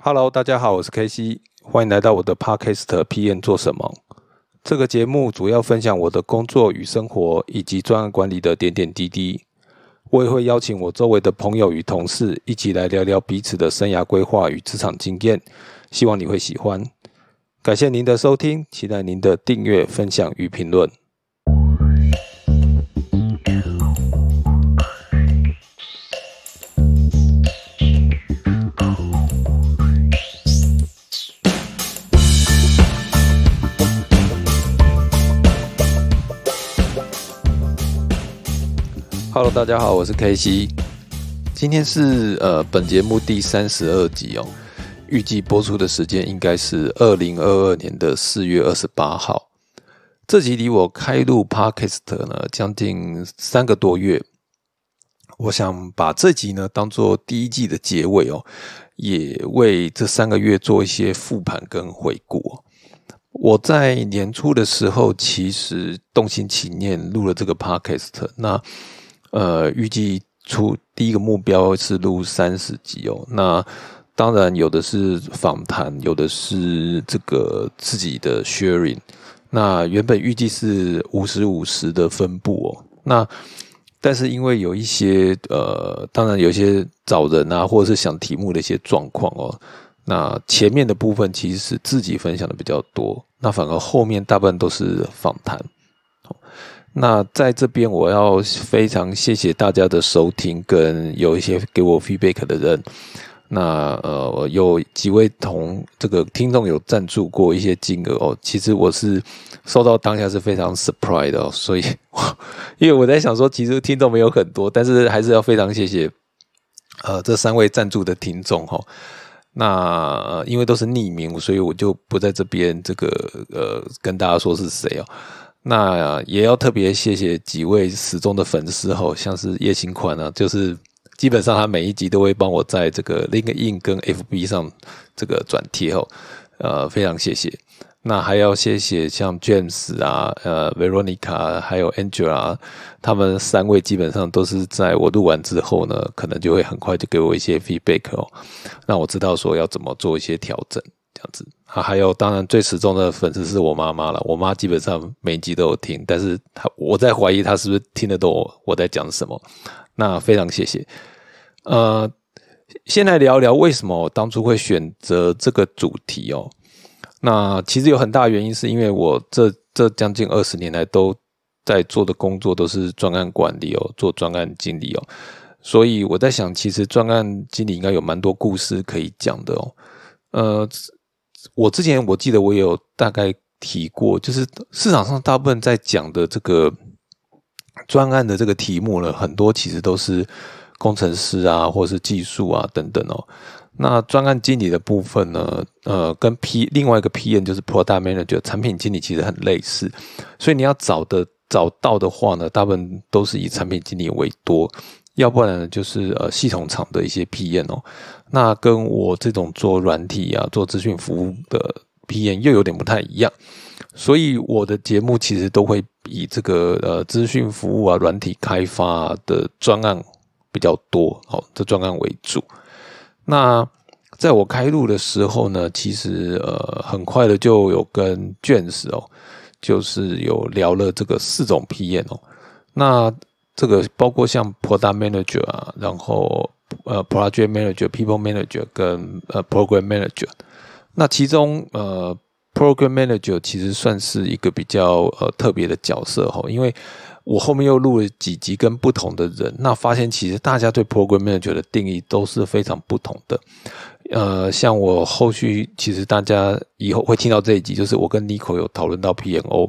Hello，大家好，我是 KC，欢迎来到我的 Podcast PM 做什么？这个节目主要分享我的工作与生活，以及专案管理的点点滴滴。我也会邀请我周围的朋友与同事一起来聊聊彼此的生涯规划与职场经验，希望你会喜欢。感谢您的收听，期待您的订阅、分享与评论。大家好，我是 K C。今天是呃本节目第三十二集哦，预计播出的时间应该是二零二二年的四月二十八号。这集离我开录 Podcast 呢将近三个多月，我想把这集呢当做第一季的结尾哦，也为这三个月做一些复盘跟回顾。我在年初的时候其实动心起念录了这个 Podcast，那。呃，预计出第一个目标是录三十集哦。那当然有的是访谈，有的是这个自己的 sharing。那原本预计是五十五十的分布哦。那但是因为有一些呃，当然有一些找人啊，或者是想题目的一些状况哦。那前面的部分其实是自己分享的比较多，那反而后面大部分都是访谈。那在这边，我要非常谢谢大家的收听，跟有一些给我 feedback 的人。那呃，有几位同这个听众有赞助过一些金额哦。其实我是收到当下是非常 surprise 的，所以因为我在想说，其实听众没有很多，但是还是要非常谢谢呃这三位赞助的听众哈。那因为都是匿名，所以我就不在这边这个呃跟大家说是谁哦。那也要特别谢谢几位始终的粉丝吼，像是叶新宽啊，就是基本上他每一集都会帮我在这个 link in 跟 FB 上这个转贴吼，呃，非常谢谢。那还要谢谢像 James 啊，呃，Veronica 还有 Angela，他们三位基本上都是在我录完之后呢，可能就会很快就给我一些 feedback 哦，让我知道说要怎么做一些调整。这样子啊，还有当然最始终的粉丝是我妈妈了。我妈基本上每集都有听，但是她我在怀疑她是不是听得懂我在讲什么。那非常谢谢。呃，先来聊聊为什么我当初会选择这个主题哦。那其实有很大原因，是因为我这这将近二十年来都在做的工作都是专案管理哦，做专案经理哦。所以我在想，其实专案经理应该有蛮多故事可以讲的哦。呃。我之前我记得我有大概提过，就是市场上大部分在讲的这个专案的这个题目呢，很多其实都是工程师啊，或者是技术啊等等哦。那专案经理的部分呢，呃，跟 P 另外一个 PM 就是 Product Manager 产品经理其实很类似，所以你要找的找到的话呢，大部分都是以产品经理为多。要不然就是呃系统厂的一些 PM 哦，那跟我这种做软体啊、做资讯服务的 PM 又有点不太一样，所以我的节目其实都会以这个呃资讯服务啊、软体开发的专案比较多，好，这专案为主。那在我开录的时候呢，其实呃很快的就有跟卷子哦，就是有聊了这个四种 PM 哦，那。这个包括像 product manager 啊，然后呃 project manager、people manager 跟呃 program manager。那其中呃 program manager 其实算是一个比较呃特别的角色哈，因为我后面又录了几集跟不同的人，那发现其实大家对 program manager 的定义都是非常不同的。呃，像我后续其实大家以后会听到这一集，就是我跟 Nico 有讨论到 PNO。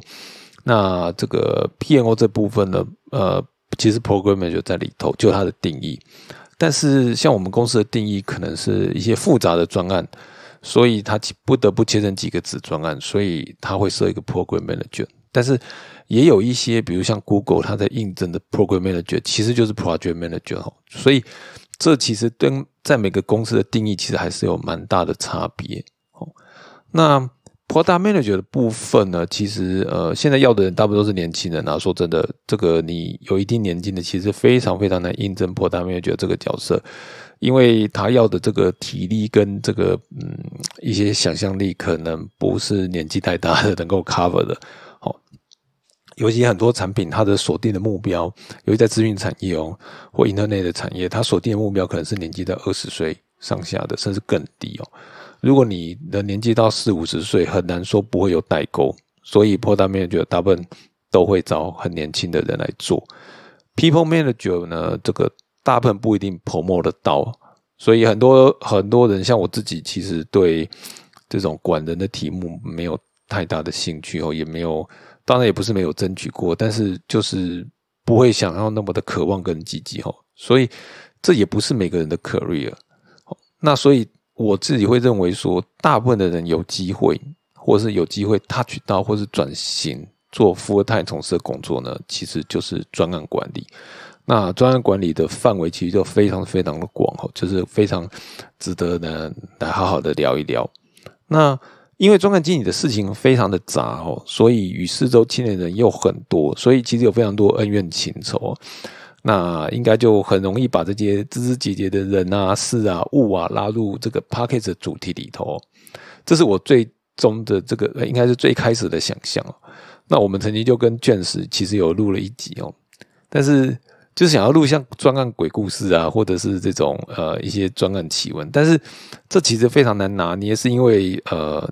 那这个 PNO 这部分呢，呃。其实 program manager 在里头，就它的定义。但是像我们公司的定义，可能是一些复杂的专案，所以它不得不切成几个子专案，所以它会设一个 program manager。但是也有一些，比如像 Google，它在印证的 program manager，其实就是 project manager 所以这其实跟在每个公司的定义，其实还是有蛮大的差别。哦，那。Product Manager 的部分呢，其实呃，现在要的人大部分都是年轻人啊。说真的，这个你有一定年纪的，其实非常非常难印证 Product Manager 这个角色。因为他要的这个体力跟这个嗯一些想象力，可能不是年纪太大的能够 cover 的。好，尤其很多产品，它的锁定的目标，尤其在资讯产业哦，或 Internet 的产业，它锁定的目标可能是年纪在二十岁上下的，甚至更低哦。如果你的年纪到四五十岁，很难说不会有代沟。所以 Product Manager 大部分都会找很年轻的人来做。People Manager 呢，这个。大部分不一定 promote 得到，所以很多很多人像我自己，其实对这种管人的题目没有太大的兴趣哦，也没有，当然也不是没有争取过，但是就是不会想要那么的渴望跟积极哦，所以这也不是每个人的 career。那所以我自己会认为说，大部分的人有机会，或是有机会 touch 到，或是转型做富二代从事的工作呢，其实就是专案管理。那专案管理的范围其实就非常非常的广哦，就是非常值得呢来好好的聊一聊。那因为专案经理的事情非常的杂哦，所以与四周牵连人又很多，所以其实有非常多恩怨情仇。那应该就很容易把这些枝枝节节的人啊、事啊、物啊拉入这个 p a c k a g e 的主题里头。这是我最终的这个应该是最开始的想象那我们曾经就跟卷石其实有录了一集哦，但是。就是想要录像专案鬼故事啊，或者是这种呃一些专案奇闻，但是这其实非常难拿捏，是因为呃，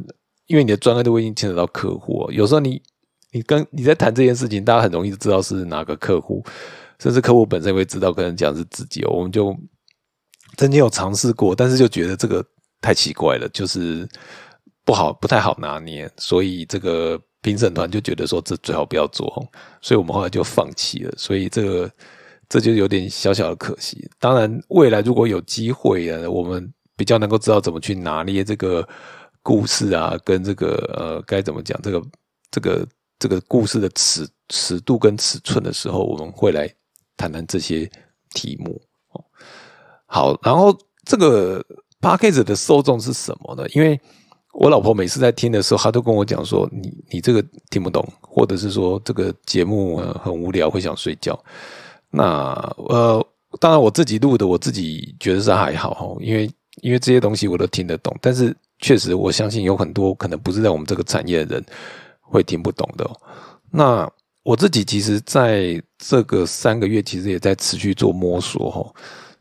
因为你的专案都已经牵扯到客户，有时候你你跟你在谈这件事情，大家很容易就知道是哪个客户，甚至客户本身会知道，可能讲是自己哦，我们就曾经有尝试过，但是就觉得这个太奇怪了，就是不好不太好拿捏，所以这个评审团就觉得说这最好不要做，所以我们后来就放弃了，所以这个。这就有点小小的可惜。当然，未来如果有机会啊，我们比较能够知道怎么去拿捏这个故事啊，跟这个呃该怎么讲这个这个这个故事的尺尺度跟尺寸的时候，我们会来谈谈这些题目。好，然后这个 p a c k a g e 的受众是什么呢？因为我老婆每次在听的时候，她都跟我讲说：“你你这个听不懂，或者是说这个节目很无聊，会想睡觉。”那呃，当然我自己录的，我自己觉得是还好哈，因为因为这些东西我都听得懂，但是确实我相信有很多可能不是在我们这个产业的人会听不懂的。那我自己其实在这个三个月，其实也在持续做摸索哈。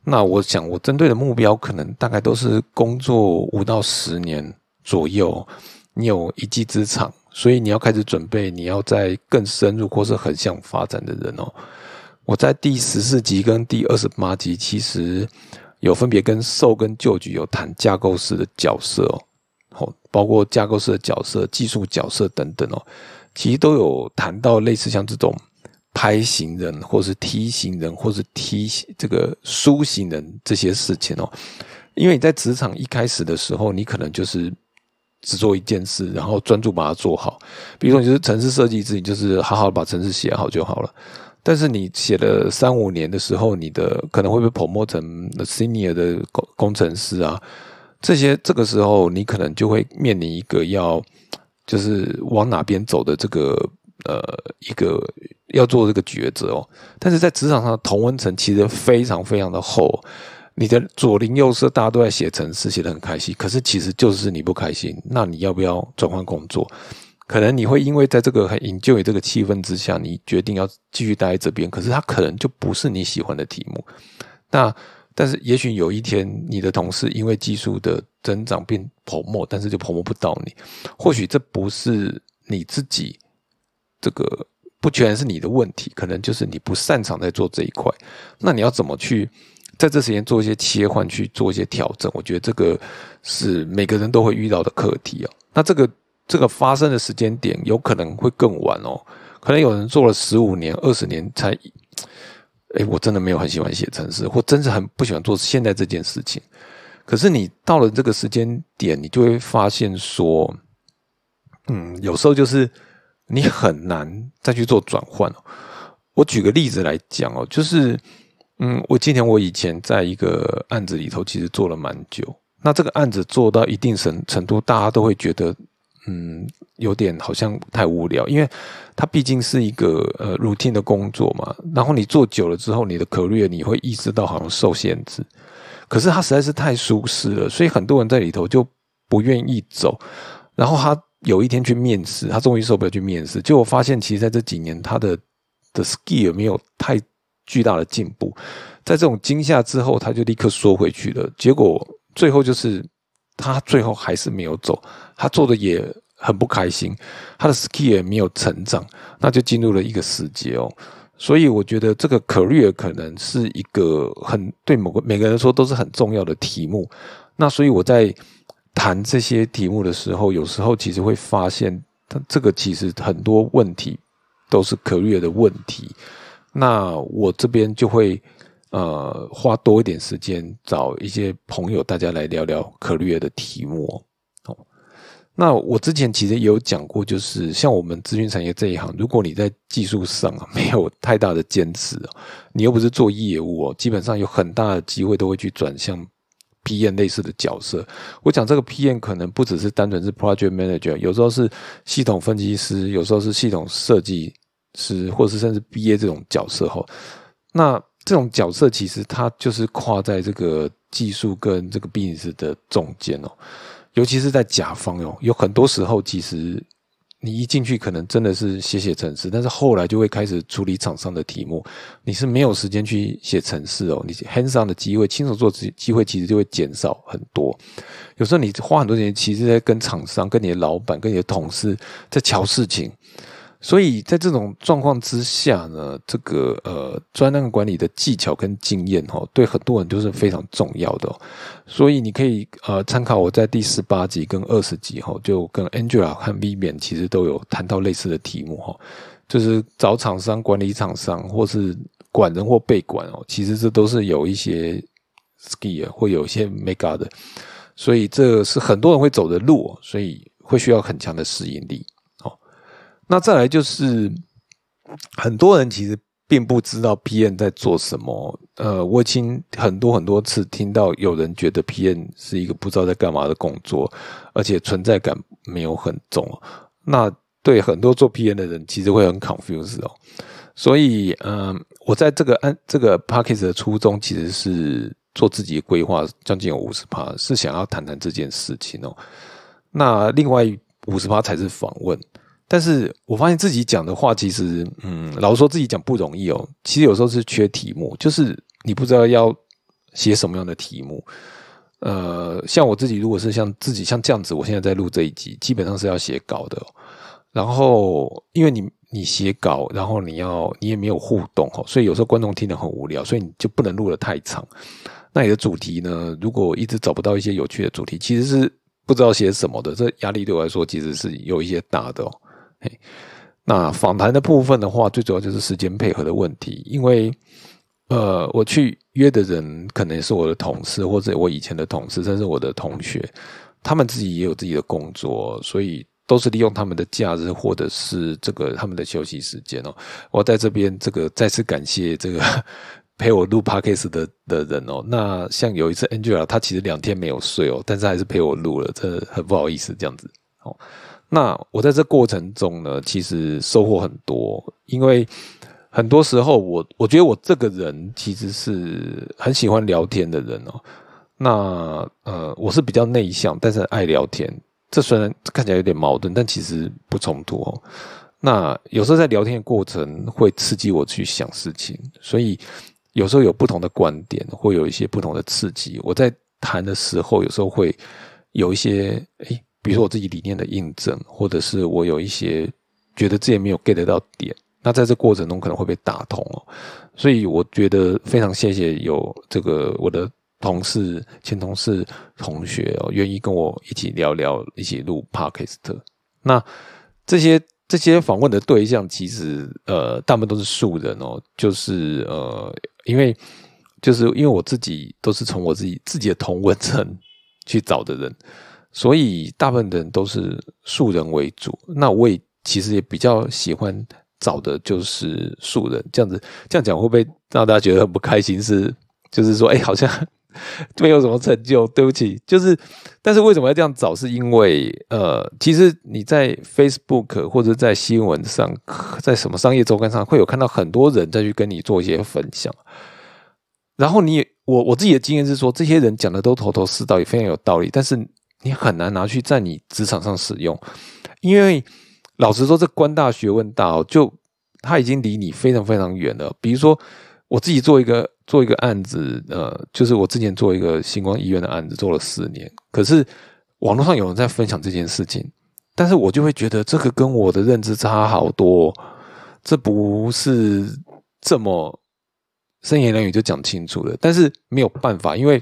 那我想我针对的目标，可能大概都是工作五到十年左右，你有一技之长，所以你要开始准备，你要在更深入或是横向发展的人哦。我在第十四集跟第二十八集，其实有分别跟受跟旧局有谈架构师的角色哦，好，包括架构师的角色、技术角色等等哦，其实都有谈到类似像这种拍行人，或是梯行人，或是梯这个书行人这些事情哦。因为你在职场一开始的时候，你可能就是只做一件事，然后专注把它做好。比如说，你就是城市设计自己就是好好把城市写好就好了。但是你写了三五年的时候，你的可能会被捧墨成 senior 的工工程师啊，这些这个时候你可能就会面临一个要就是往哪边走的这个呃一个要做这个抉择哦。但是在职场上同温层其实非常非常的厚，你的左邻右舍大家都在写程式，写的很开心，可是其实就是你不开心，那你要不要转换工作？可能你会因为在这个很引咎于这个气氛之下，你决定要继续待在这边，可是它可能就不是你喜欢的题目。那但是也许有一天，你的同事因为技术的增长变泡沫，但是就泡沫不到你。或许这不是你自己这个不全是你的问题，可能就是你不擅长在做这一块。那你要怎么去在这时间做一些切换，去做一些调整？我觉得这个是每个人都会遇到的课题啊。那这个。这个发生的时间点有可能会更晚哦，可能有人做了十五年、二十年才，哎，我真的没有很喜欢写程式，或真是很不喜欢做现在这件事情。可是你到了这个时间点，你就会发现说，嗯，有时候就是你很难再去做转换。我举个例子来讲哦，就是，嗯，我今天我以前在一个案子里头，其实做了蛮久，那这个案子做到一定程程度，大家都会觉得。嗯，有点好像太无聊，因为它毕竟是一个呃 routine 的工作嘛。然后你做久了之后，你的 career 你会意识到好像受限制。可是他实在是太舒适了，所以很多人在里头就不愿意走。然后他有一天去面试，他终于受不了去面试，结果发现其实在这几年他的的 skill 没有太巨大的进步。在这种惊吓之后，他就立刻缩回去了。结果最后就是他最后还是没有走，他做的也很不开心，他的 skill 也没有成长，那就进入了一个死结哦。所以我觉得这个 career 可能是一个很对某个每个人说都是很重要的题目。那所以我在谈这些题目的时候，有时候其实会发现，他这个其实很多问题都是 career 的问题。那我这边就会。呃，花多一点时间找一些朋友，大家来聊聊可略的题目哦。那我之前其实也有讲过，就是像我们咨询产业这一行，如果你在技术上啊没有太大的坚持 你又不是做业务哦，基本上有很大的机会都会去转向 PM 类似的角色。我讲这个 PM 可能不只是单纯是 Project Manager，有时候是系统分析师，有时候是系统设计师，或者是甚至 BA 这种角色哈。那这种角色其实它就是跨在这个技术跟这个 business 的中间哦，尤其是在甲方哦，有很多时候其实你一进去可能真的是写写程式，但是后来就会开始处理厂商的题目，你是没有时间去写程式哦，你 hands on 的机会、亲手做机机会其实就会减少很多。有时候你花很多钱，其实在跟厂商、跟你的老板、跟你的同事在瞧事情。所以在这种状况之下呢，这个呃专案管理的技巧跟经验哈，对很多人都是非常重要的。所以你可以呃参考我在第十八集跟二十集哈，就跟 Angela 和 Vivian 其实都有谈到类似的题目哈，就是找厂商、管理厂商，或是管人或被管哦，其实这都是有一些 skill 会有一些 make up 的，所以这是很多人会走的路，所以会需要很强的适应力。那再来就是，很多人其实并不知道 P N 在做什么。呃，我已经很多很多次听到有人觉得 P N 是一个不知道在干嘛的工作，而且存在感没有很重。那对很多做 P N 的人，其实会很 confused 哦。所以，嗯，我在这个安这个 p a c k a g e 的初衷，其实是做自己的规划，将近有五十趴，是想要谈谈这件事情哦。那另外五十趴才是访问。但是我发现自己讲的话，其实，嗯，老实说自己讲不容易哦。其实有时候是缺题目，就是你不知道要写什么样的题目。呃，像我自己，如果是像自己像这样子，我现在在录这一集，基本上是要写稿的。然后，因为你你写稿，然后你要你也没有互动哈，所以有时候观众听得很无聊，所以你就不能录得太长。那你的主题呢？如果一直找不到一些有趣的主题，其实是不知道写什么的。这压力对我来说其实是有一些大的哦。嘿，那访谈的部分的话，最主要就是时间配合的问题。因为，呃，我去约的人可能是我的同事，或者我以前的同事，甚至我的同学，他们自己也有自己的工作，所以都是利用他们的假日或者是这个他们的休息时间哦。我在这边这个再次感谢这个陪我录 podcast 的的人哦。那像有一次 Angela，她其实两天没有睡哦，但是还是陪我录了，这很不好意思这样子哦。那我在这过程中呢，其实收获很多，因为很多时候我我觉得我这个人其实是很喜欢聊天的人哦。那呃，我是比较内向，但是爱聊天。这虽然看起来有点矛盾，但其实不冲突哦。那有时候在聊天的过程会刺激我去想事情，所以有时候有不同的观点，会有一些不同的刺激。我在谈的时候，有时候会有一些诶。比如说我自己理念的印证，或者是我有一些觉得自己没有 get 到点，那在这过程中可能会被打通哦。所以我觉得非常谢谢有这个我的同事、前同事、同学哦，愿意跟我一起聊聊，一起录 podcast。那这些这些访问的对象，其实呃，大部分都是素人哦，就是呃，因为就是因为我自己都是从我自己自己的同文层去找的人。所以大部分的人都是素人为主，那我也其实也比较喜欢找的就是素人，这样子这样讲会不会让大家觉得很不开心？是就是说，哎，好像 没有什么成就，对不起。就是，但是为什么要这样找？是因为呃，其实你在 Facebook 或者在新闻上，在什么商业周刊上，会有看到很多人再去跟你做一些分享，然后你也我我自己的经验是说，这些人讲的都头头是道，也非常有道理，但是你很难拿去在你职场上使用，因为老实说，这官大学问大哦，就他已经离你非常非常远了。比如说，我自己做一个做一个案子，呃，就是我之前做一个星光医院的案子，做了四年，可是网络上有人在分享这件事情，但是我就会觉得这个跟我的认知差好多，这不是这么。三言两语就讲清楚了，但是没有办法，因为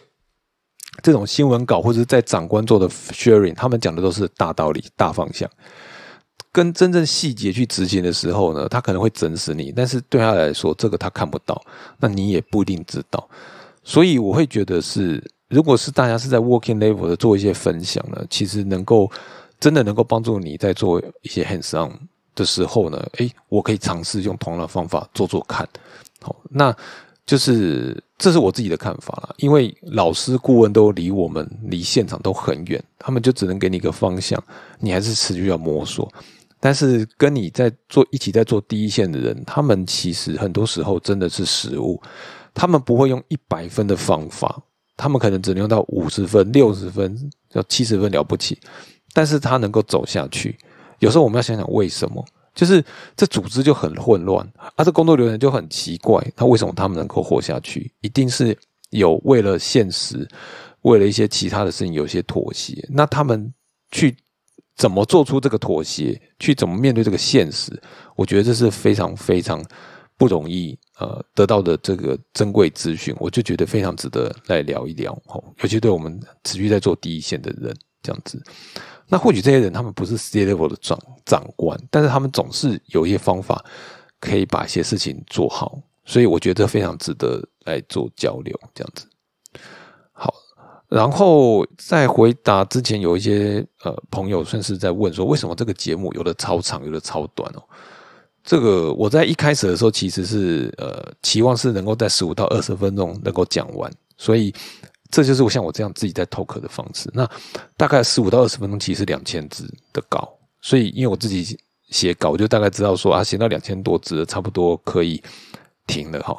这种新闻稿或者在长官做的 sharing，他们讲的都是大道理、大方向，跟真正细节去执行的时候呢，他可能会整死你，但是对他来说，这个他看不到，那你也不一定知道。所以我会觉得是，如果是大家是在 working level 的做一些分享呢，其实能够真的能够帮助你在做一些 hands on 的时候呢，诶，我可以尝试用同样的方法做做看。好，那。就是这是我自己的看法了，因为老师顾问都离我们离现场都很远，他们就只能给你一个方向，你还是持续要摸索。但是跟你在做一起在做第一线的人，他们其实很多时候真的是实物，他们不会用一百分的方法，他们可能只能用到五十分、六十分、要七十分了不起，但是他能够走下去。有时候我们要想想为什么。就是这组织就很混乱，啊，这工作流程就很奇怪。那为什么他们能够活下去？一定是有为了现实，为了一些其他的事情有些妥协。那他们去怎么做出这个妥协？去怎么面对这个现实？我觉得这是非常非常不容易呃得到的这个珍贵资讯。我就觉得非常值得来聊一聊哦，尤其对我们持续在做第一线的人这样子。那或许这些人他们不是 C level 的长长官，但是他们总是有一些方法可以把一些事情做好，所以我觉得非常值得来做交流这样子。好，然后再回答之前有一些呃朋友算是在问说，为什么这个节目有的超长，有的超短哦？这个我在一开始的时候其实是呃期望是能够在十五到二十分钟能够讲完，所以。这就是我像我这样自己在 talk 的方式。那大概十五到二十分钟，其实两千字的稿。所以因为我自己写稿，我就大概知道说啊，写到两千多字，差不多可以停了哈。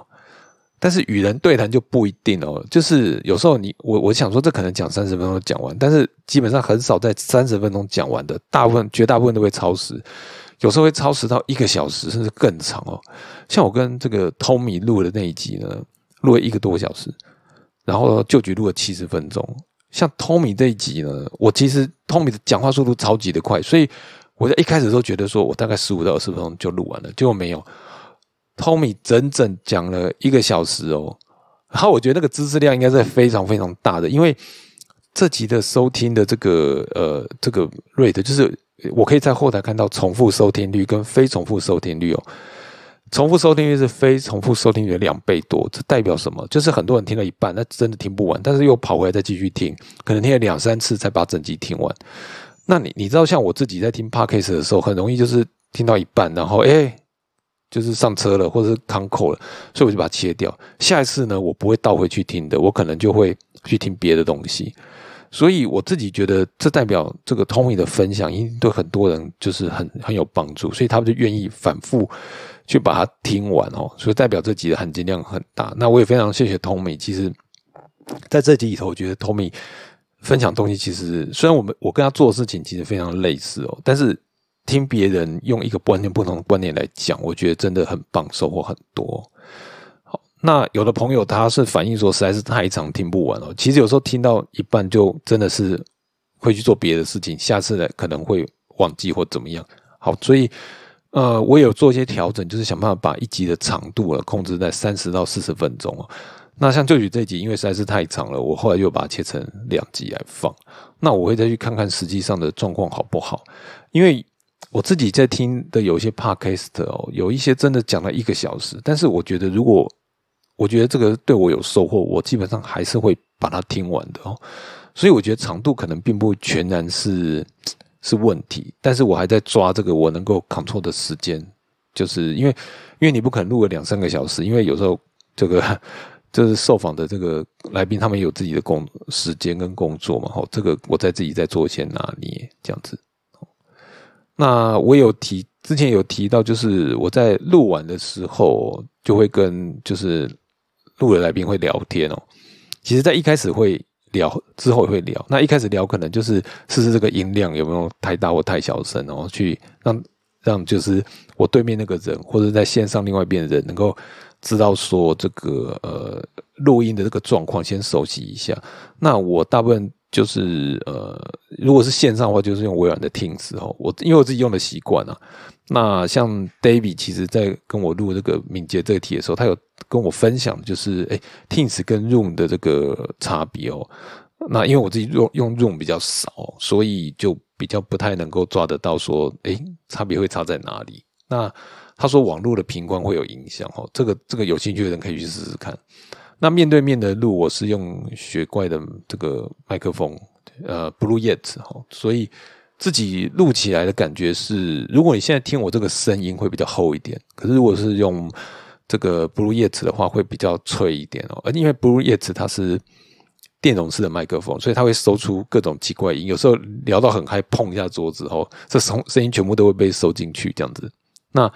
但是与人对谈就不一定哦。就是有时候你我我想说，这可能讲三十分钟讲完，但是基本上很少在三十分钟讲完的，大部分绝大部分都会超时，有时候会超时到一个小时甚至更长哦。像我跟这个 Tommy 录的那一集呢，录了一个多小时。然后就局录了七十分钟，像 Tommy 这一集呢，我其实 Tommy 的讲话速度超级的快，所以我在一开始都觉得说我大概十五到二十分钟就录完了，结果没有，Tommy 整整讲了一个小时哦。然后我觉得那个知识量应该是非常非常大的，因为这集的收听的这个呃这个 rate 就是我可以在后台看到重复收听率跟非重复收听率哦。重复收听率是非重复收听率的两倍多，这代表什么？就是很多人听了一半，那真的听不完，但是又跑回来再继续听，可能听了两三次才把整集听完。那你你知道，像我自己在听 podcast 的时候，很容易就是听到一半，然后哎，就是上车了，或者是康口了，所以我就把它切掉。下一次呢，我不会倒回去听的，我可能就会去听别的东西。所以我自己觉得，这代表这个 Tommy 的分享，因对很多人就是很很有帮助，所以他们就愿意反复。去把它听完哦，所以代表这集的含金量很大。那我也非常谢谢 Tommy。其实，在这集里头，我觉得 Tommy 分享东西，其实虽然我们我跟他做的事情其实非常类似哦，但是听别人用一个完全不同的观念来讲，我觉得真的很棒，收获很多。好，那有的朋友他是反映说实在是太长，听不完哦。其实有时候听到一半就真的是会去做别的事情，下次呢可能会忘记或怎么样。好，所以。呃，我有做一些调整，就是想办法把一集的长度了控制在三十到四十分钟哦。那像就举这一集，因为实在是太长了，我后来又把它切成两集来放。那我会再去看看实际上的状况好不好，因为我自己在听的有一些 podcast 哦，有一些真的讲了一个小时，但是我觉得如果我觉得这个对我有收获，我基本上还是会把它听完的哦。所以我觉得长度可能并不全然是。是问题，但是我还在抓这个我能够 control 的时间，就是因为因为你不可能录个两三个小时，因为有时候这个 就是受访的这个来宾他们有自己的工时间跟工作嘛，好，这个我在自己在做一些拿捏这样子。那我有提之前有提到，就是我在录完的时候就会跟就是录的来宾会聊天哦。其实在一开始会聊，之后也会聊。那一开始聊可能就是试试这个音量有没有太大或太小声，然后去让让就是我对面那个人或者在线上另外一边的人能够知道说这个呃录音的这个状况，先熟悉一下。那我大部分就是呃，如果是线上的话，就是用微软的 Teams 哦。我因为我自己用的习惯啊。那像 David 其实在跟我录这个敏捷这个题的时候，他有跟我分享，就是哎，Teams 跟 Room 的这个差别哦。那因为我自己用用 Room 比较少，所以就比较不太能够抓得到说，哎，差别会差在哪里？那他说网络的频宽会有影响哦。这个这个有兴趣的人可以去试试看。那面对面的录，我是用雪怪的这个麦克风，呃，Blue Yet 哈，所以。自己录起来的感觉是，如果你现在听我这个声音会比较厚一点，可是如果是用这个 Blue Yet 的话，会比较脆一点哦。而因为 Blue Yet 它是电容式的麦克风，所以它会收出各种奇怪音。有时候聊到很嗨，碰一下桌子后，这声声音全部都会被收进去，这样子。那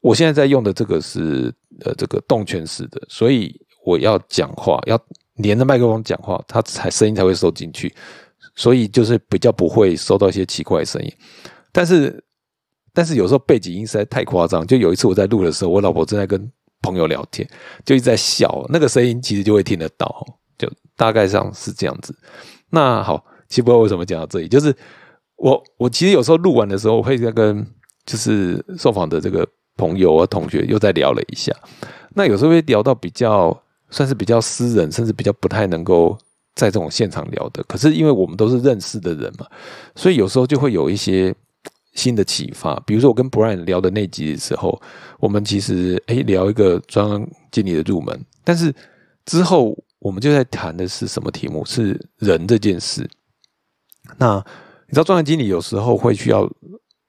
我现在在用的这个是呃这个动圈式的，所以我要讲话要连着麦克风讲话，它才声音才会收进去。所以就是比较不会收到一些奇怪的声音，但是但是有时候背景音实在太夸张。就有一次我在录的时候，我老婆正在跟朋友聊天，就一直在笑，那个声音其实就会听得到，就大概上是这样子。那好，其实不知道为什么讲到这里，就是我我其实有时候录完的时候，我会在跟就是受访的这个朋友啊同学又在聊了一下，那有时候会聊到比较算是比较私人，甚至比较不太能够。在这种现场聊的，可是因为我们都是认识的人嘛，所以有时候就会有一些新的启发。比如说我跟 Brian 聊的那集的时候，我们其实诶聊一个专案经理的入门，但是之后我们就在谈的是什么题目？是人这件事。那你知道专案经理有时候会需要，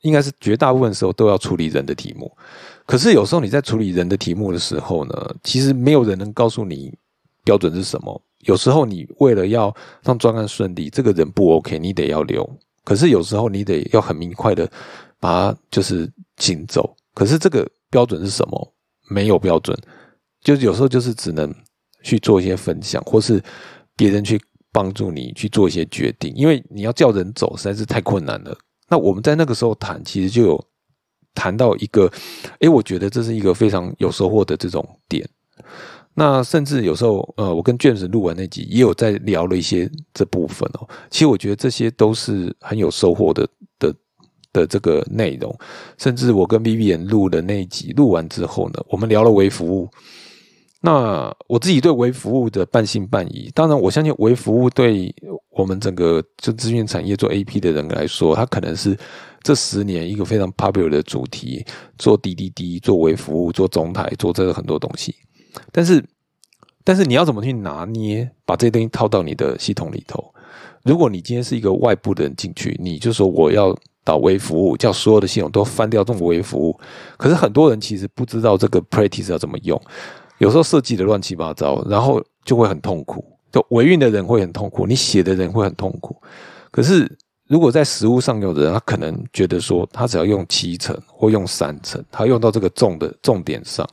应该是绝大部分时候都要处理人的题目。可是有时候你在处理人的题目的时候呢，其实没有人能告诉你标准是什么。有时候你为了要让专案顺利，这个人不 OK，你得要留。可是有时候你得要很明快的把他就是请走。可是这个标准是什么？没有标准，就有时候就是只能去做一些分享，或是别人去帮助你去做一些决定。因为你要叫人走实在是太困难了。那我们在那个时候谈，其实就有谈到一个，诶，我觉得这是一个非常有收获的这种点。那甚至有时候，呃，我跟卷子录完那集，也有在聊了一些这部分哦。其实我觉得这些都是很有收获的的的这个内容。甚至我跟 Vivian 录的那一集录完之后呢，我们聊了微服务。那我自己对微服务的半信半疑。当然，我相信微服务对我们整个就资讯产业做 AP 的人来说，它可能是这十年一个非常 popular 的主题。做滴滴滴，做微服务，做中台，做这个很多东西。但是，但是你要怎么去拿捏，把这些东西套到你的系统里头？如果你今天是一个外部的人进去，你就说我要导微服务，叫所有的系统都翻掉这种微服务。可是很多人其实不知道这个 practice 要怎么用，有时候设计的乱七八糟，然后就会很痛苦。就维运的人会很痛苦，你写的人会很痛苦。可是如果在实物上有的人，他可能觉得说，他只要用七层或用三层，他用到这个重的重点上。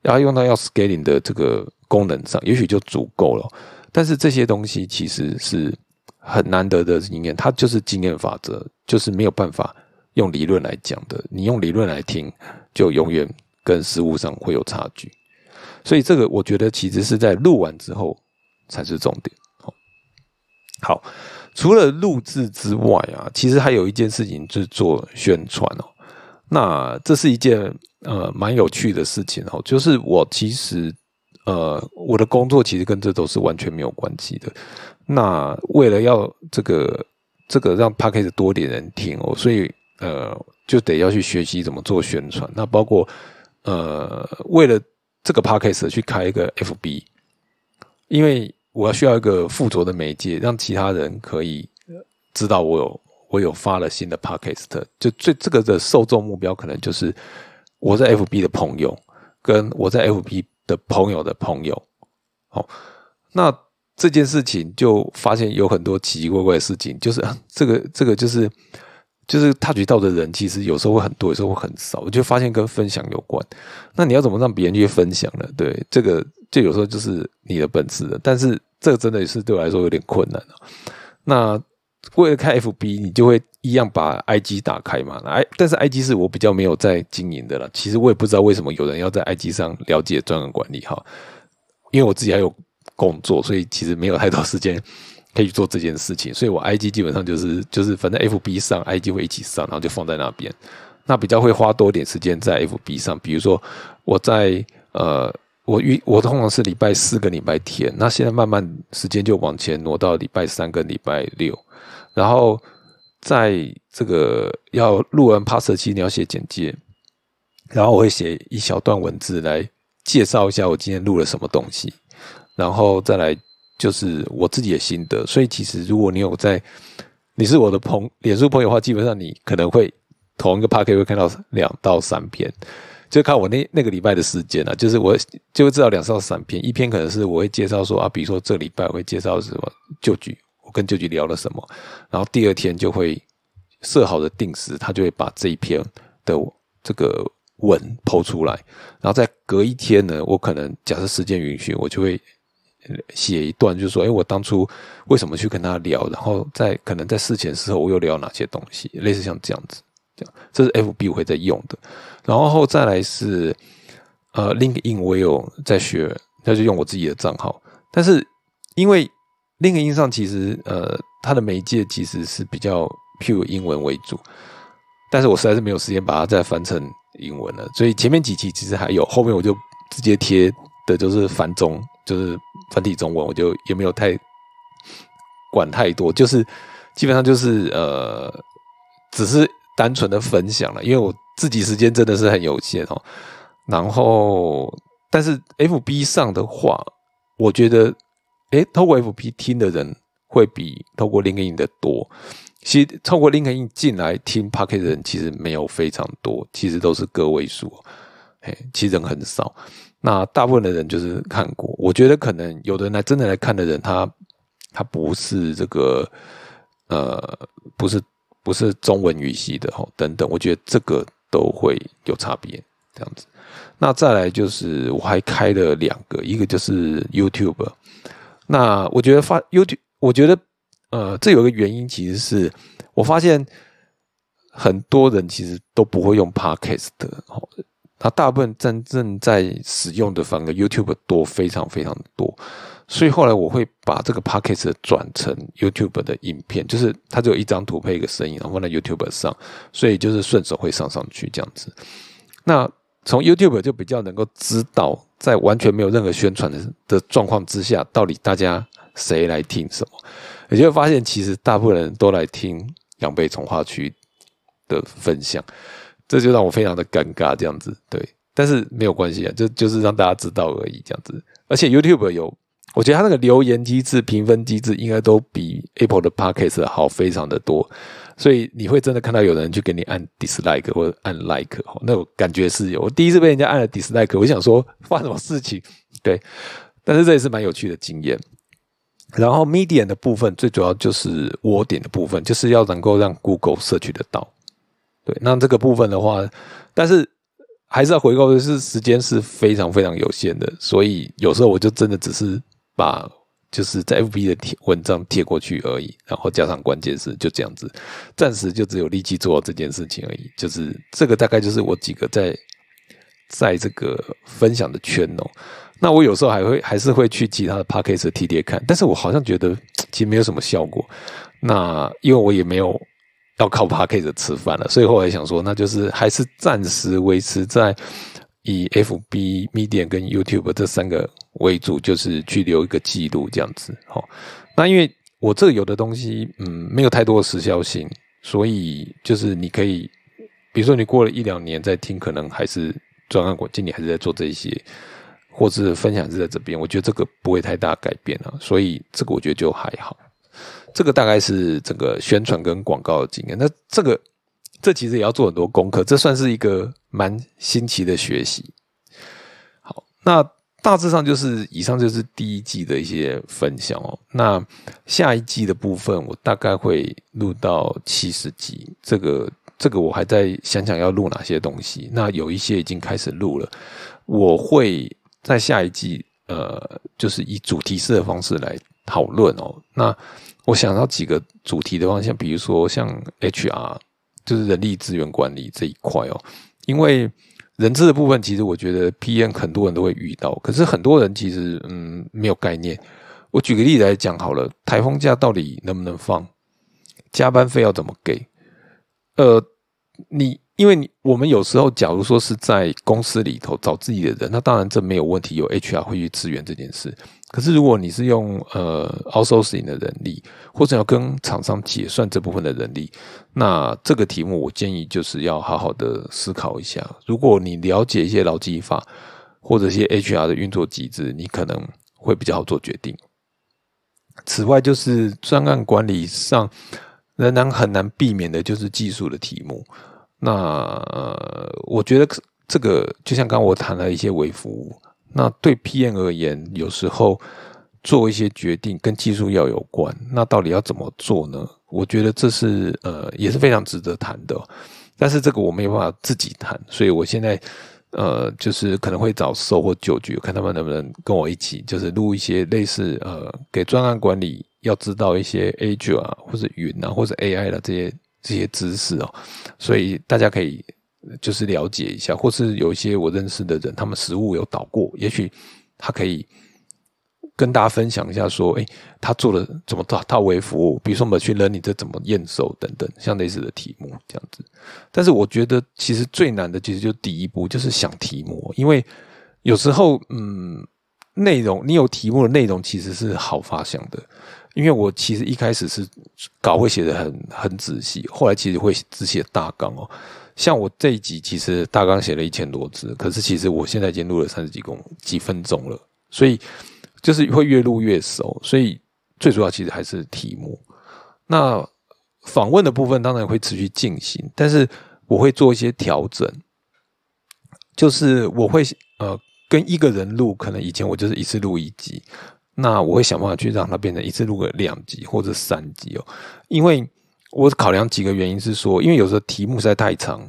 然后用到要 scaling 的这个功能上，也许就足够了。但是这些东西其实是很难得的经验，它就是经验法则，就是没有办法用理论来讲的。你用理论来听，就永远跟实物上会有差距。所以这个我觉得其实是在录完之后才是重点。好，好，除了录制之外啊，其实还有一件事情是做宣传哦。那这是一件呃蛮有趣的事情哦，就是我其实呃我的工作其实跟这都是完全没有关系的。那为了要这个这个让 p a c k a g e 多点人听哦，所以呃就得要去学习怎么做宣传。那包括呃为了这个 p a c k a g e 去开一个 FB，因为我要需要一个附着的媒介，让其他人可以知道我有。我有发了新的 podcast，就最这个的受众目标可能就是我在 FB 的朋友，跟我在 FB 的朋友的朋友。好，那这件事情就发现有很多奇奇怪怪的事情，就是 这个这个就是就是他渠道的人其实有时候会很多，有时候会很少。我就发现跟分享有关。那你要怎么让别人去分享呢？对，这个就有时候就是你的本事了。但是这个真的是对我来说有点困难那为了开 FB，你就会一样把 IG 打开嘛？I 但是 IG 是我比较没有在经营的了。其实我也不知道为什么有人要在 IG 上了解专案管理哈，因为我自己还有工作，所以其实没有太多时间可以去做这件事情。所以我 IG 基本上就是就是反正 FB 上 IG 会一起上，然后就放在那边。那比较会花多点时间在 FB 上，比如说我在呃。我预我通常是礼拜四跟礼拜天，那现在慢慢时间就往前挪到礼拜三跟礼拜六，然后在这个要录完 pass 期，你要写简介，然后我会写一小段文字来介绍一下我今天录了什么东西，然后再来就是我自己的心得。所以其实如果你有在，你是我的朋脸书朋友的话，基本上你可能会同一个 p a r k 会看到两到三篇。就看我那那个礼拜的时间了，就是我就会知道两到三篇，一篇可能是我会介绍说啊，比如说这礼拜我会介绍什么旧局，我跟旧局聊了什么，然后第二天就会设好的定时，他就会把这一篇的这个文抛出来，然后再隔一天呢，我可能假设时间允许，我就会写一段，就是说，哎，我当初为什么去跟他聊，然后在可能在事前时候我又聊哪些东西，类似像这样子。这样，这是 F B 会在用的，然后再来是呃，Link In 我有在学，那就用我自己的账号。但是因为 Link In 上其实呃它的媒介其实是比较 pure 英文为主，但是我实在是没有时间把它再翻成英文了，所以前面几期其实还有，后面我就直接贴的就是繁中，就是繁体中文，我就也没有太管太多，就是基本上就是呃只是。单纯的分享了，因为我自己时间真的是很有限哦。然后，但是 F B 上的话，我觉得，诶，透过 F B 听的人会比透过 LinkedIn 的多。其实，透过 LinkedIn 进来听 p o c k e t 的人其实没有非常多，其实都是个位数，嘿，其实人很少。那大部分的人就是看过，我觉得可能有的人来真的来看的人，他他不是这个，呃，不是。不是中文语系的哈，等等，我觉得这个都会有差别，这样子。那再来就是我还开了两个，一个就是 YouTube。那我觉得发 YouTube，我觉得呃，这有个原因，其实是我发现很多人其实都不会用 Podcast 的，他大部分真正在使用的反而 YouTube 多，非常非常多。所以后来我会把这个 podcast 转成 YouTube 的影片，就是它只有一张图配一个声音，然后放在 YouTube 上，所以就是顺手会上上去这样子。那从 YouTube 就比较能够知道，在完全没有任何宣传的的状况之下，到底大家谁来听什么，也就会发现其实大部分人都来听两倍从化区的分享，这就让我非常的尴尬这样子。对，但是没有关系啊，就就是让大家知道而已这样子。而且 YouTube 有。我觉得它那个留言机制、评分机制应该都比 Apple 的 Podcast 好非常的多，所以你会真的看到有人去给你按 dislike 或者按 like，那我感觉是有。我第一次被人家按了 dislike，我想说发什么事情？对，但是这也是蛮有趣的经验。然后 Medium 的部分最主要就是窝点的部分，就是要能够让 Google 摄取得到。对，那这个部分的话，但是。还是要回购的是时间是非常非常有限的，所以有时候我就真的只是。把就是在 FB 的贴文章贴过去而已，然后加上关键词，就这样子，暂时就只有力气做这件事情而已。就是这个大概就是我几个在在这个分享的圈哦。那我有时候还会还是会去其他的 p a c k a g e 贴贴看，但是我好像觉得其实没有什么效果。那因为我也没有要靠 p a c k a g e 吃饭了，所以后来想说，那就是还是暂时维持在。以 F B Medium 跟 YouTube 这三个为主，就是去留一个记录这样子。好，那因为我这有的东西，嗯，没有太多的时效性，所以就是你可以，比如说你过了一两年再听，可能还是专案过，今年还是在做这些，或是分享是在这边，我觉得这个不会太大改变啊，所以这个我觉得就还好。这个大概是整个宣传跟广告的经验。那这个。这其实也要做很多功课，这算是一个蛮新奇的学习。好，那大致上就是以上就是第一季的一些分享哦。那下一季的部分，我大概会录到七十集。这个这个我还在想想要录哪些东西。那有一些已经开始录了，我会在下一季呃，就是以主题式的方式来讨论哦。那我想到几个主题的方向，比如说像 HR，就是人力资源管理这一块哦。因为人资的部分，其实我觉得 PM 很多人都会遇到，可是很多人其实嗯没有概念。我举个例子来讲好了，台风假到底能不能放？加班费要怎么给？呃，你。因为你我们有时候，假如说是在公司里头找自己的人，那当然这没有问题，有 HR 会去支援这件事。可是如果你是用呃 outsourcing 的人力，或者要跟厂商结算这部分的人力，那这个题目我建议就是要好好的思考一下。如果你了解一些劳基法或者一些 HR 的运作机制，你可能会比较好做决定。此外，就是专案管理上仍然很难避免的就是技术的题目。那我觉得这个就像刚刚我谈了一些微服务，那对 PM 而言，有时候做一些决定跟技术要有关，那到底要怎么做呢？我觉得这是呃也是非常值得谈的，但是这个我没有办法自己谈，所以我现在呃就是可能会找售或九局，看他们能不能跟我一起，就是录一些类似呃给专案管理要知道一些 Azure 啊或者云啊或者 AI 的这些。这些知识哦，所以大家可以就是了解一下，或是有一些我认识的人，他们实物有导过，也许他可以跟大家分享一下，说，哎，他做了怎么到到位服务，比如说我们去 learning 这怎么验收等等，像类似的题目这样子。但是我觉得其实最难的其实就第一步就是想题目，因为有时候嗯，内容你有题目的内容其实是好发想的。因为我其实一开始是稿会写的很很仔细，后来其实会只写大纲哦。像我这一集其实大纲写了一千多字，可是其实我现在已经录了三十几公几分钟了，所以就是会越录越熟。所以最主要其实还是题目。那访问的部分当然会持续进行，但是我会做一些调整，就是我会呃跟一个人录，可能以前我就是一次录一集。那我会想办法去让它变成一次录个两集或者三集哦，因为我考量几个原因是说，因为有时候题目实在太长，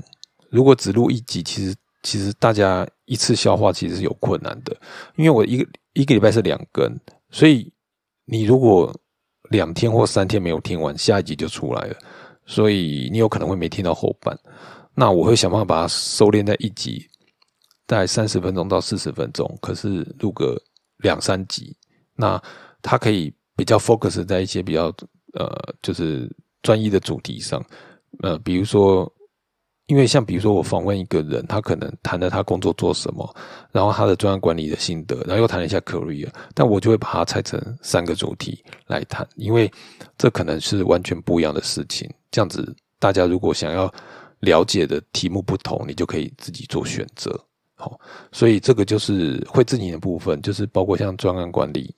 如果只录一集，其实其实大家一次消化其实是有困难的。因为我一个一个礼拜是两更，所以你如果两天或三天没有听完，下一集就出来了，所以你有可能会没听到后半。那我会想办法把它收敛在一集，大概三十分钟到四十分钟，可是录个两三集。那它可以比较 focus 在一些比较呃，就是专一的主题上，呃，比如说，因为像比如说我访问一个人，他可能谈了他工作做什么，然后他的专案管理的心得，然后又谈了一下 career，但我就会把它拆成三个主题来谈，因为这可能是完全不一样的事情。这样子，大家如果想要了解的题目不同，你就可以自己做选择。好，所以这个就是会自己的部分，就是包括像专案管理。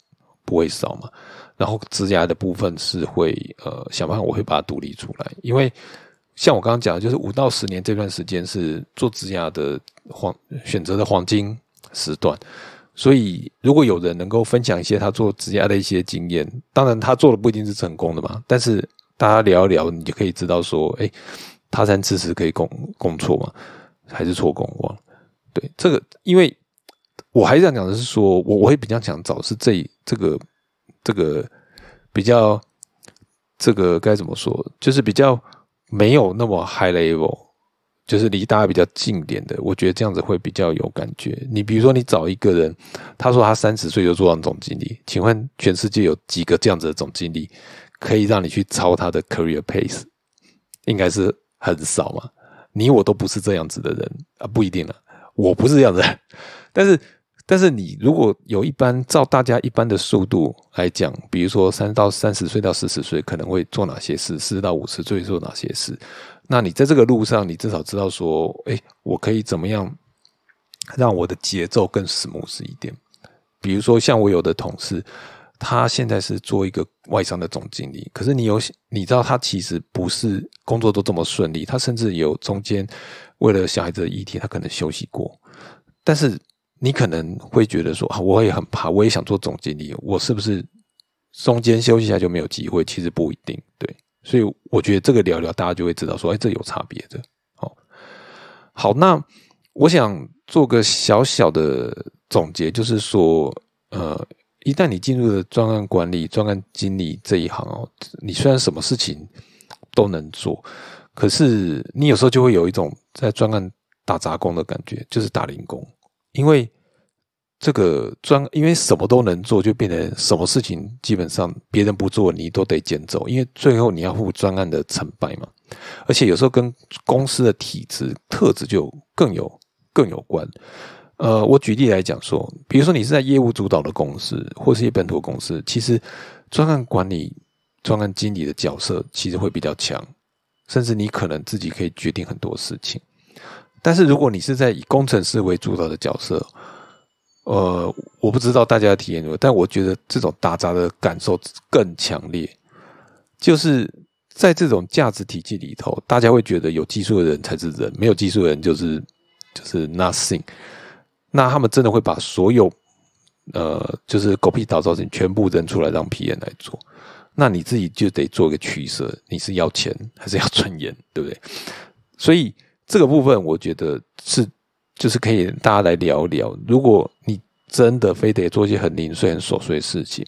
不会少嘛？然后植牙的部分是会呃想办法，我会把它独立出来。因为像我刚刚讲的，就是五到十年这段时间是做植牙的黄选择的黄金时段。所以如果有人能够分享一些他做职牙的一些经验，当然他做的不一定是成功的嘛。但是大家聊一聊，你就可以知道说，哎，他山之石可以攻攻错嘛，还是错攻忘？对这个，因为。我还是想讲的是说，我我会比较想找是这这个这个比较这个该怎么说，就是比较没有那么 high level，就是离大家比较近点的。我觉得这样子会比较有感觉。你比如说，你找一个人，他说他三十岁就做到总经理，请问全世界有几个这样子的总经理可以让你去抄他的 career pace？应该是很少嘛。你我都不是这样子的人啊，不一定了。我不是这样子，但是。但是你如果有一般照大家一般的速度来讲，比如说三到三十岁到四十岁可能会做哪些事，四到五十岁做哪些事，那你在这个路上，你至少知道说，哎，我可以怎么样让我的节奏更 smooth 一点。比如说像我有的同事，他现在是做一个外商的总经理，可是你有你知道他其实不是工作都这么顺利，他甚至有中间为了小孩子的议题，他可能休息过，但是。你可能会觉得说啊，我也很怕，我也想做总经理，我是不是中间休息一下就没有机会？其实不一定，对。所以我觉得这个聊聊，大家就会知道说，哎，这有差别的。好，好，那我想做个小小的总结，就是说，呃，一旦你进入了专案管理、专案经理这一行哦，你虽然什么事情都能做，可是你有时候就会有一种在专案打杂工的感觉，就是打零工，因为。这个专，因为什么都能做，就变成什么事情基本上别人不做，你都得捡走，因为最后你要付专案的成败嘛。而且有时候跟公司的体质特质就更有更有关。呃，我举例来讲说，比如说你是在业务主导的公司，或是一本土公司，其实专案管理、专案经理的角色其实会比较强，甚至你可能自己可以决定很多事情。但是如果你是在以工程师为主导的角色，呃，我不知道大家的体验如何，但我觉得这种打杂的感受更强烈。就是在这种价值体系里头，大家会觉得有技术的人才是人，没有技术的人就是就是 nothing。那他们真的会把所有呃，就是狗屁倒灶事情全部扔出来让皮 m 来做。那你自己就得做一个取舍，你是要钱还是要尊严，对不对？所以这个部分，我觉得是。就是可以大家来聊聊，如果你真的非得做一些很零碎、很琐碎的事情，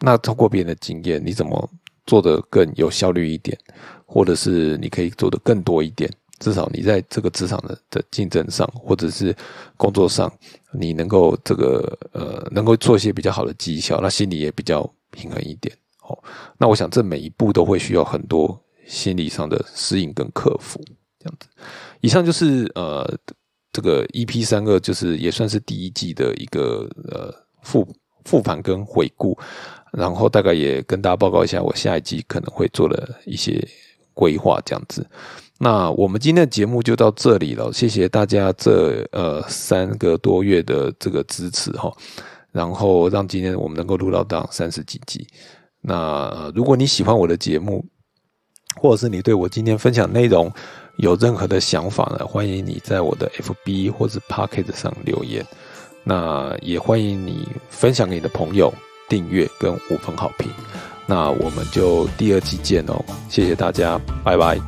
那通过别人的经验，你怎么做得更有效率一点，或者是你可以做得更多一点？至少你在这个职场的的竞争上，或者是工作上，你能够这个呃，能够做一些比较好的绩效，那心里也比较平衡一点。哦，那我想这每一步都会需要很多心理上的适应跟克服。这样子，以上就是呃。这个 EP 三个就是也算是第一季的一个呃复复盘跟回顾，然后大概也跟大家报告一下我下一季可能会做的一些规划这样子。那我们今天的节目就到这里了，谢谢大家这呃三个多月的这个支持哈，然后让今天我们能够录到档三十几集。那如果你喜欢我的节目，或者是你对我今天分享内容，有任何的想法呢？欢迎你在我的 FB 或者 Pocket 上留言。那也欢迎你分享给你的朋友，订阅跟五分好评。那我们就第二期见哦，谢谢大家，拜拜。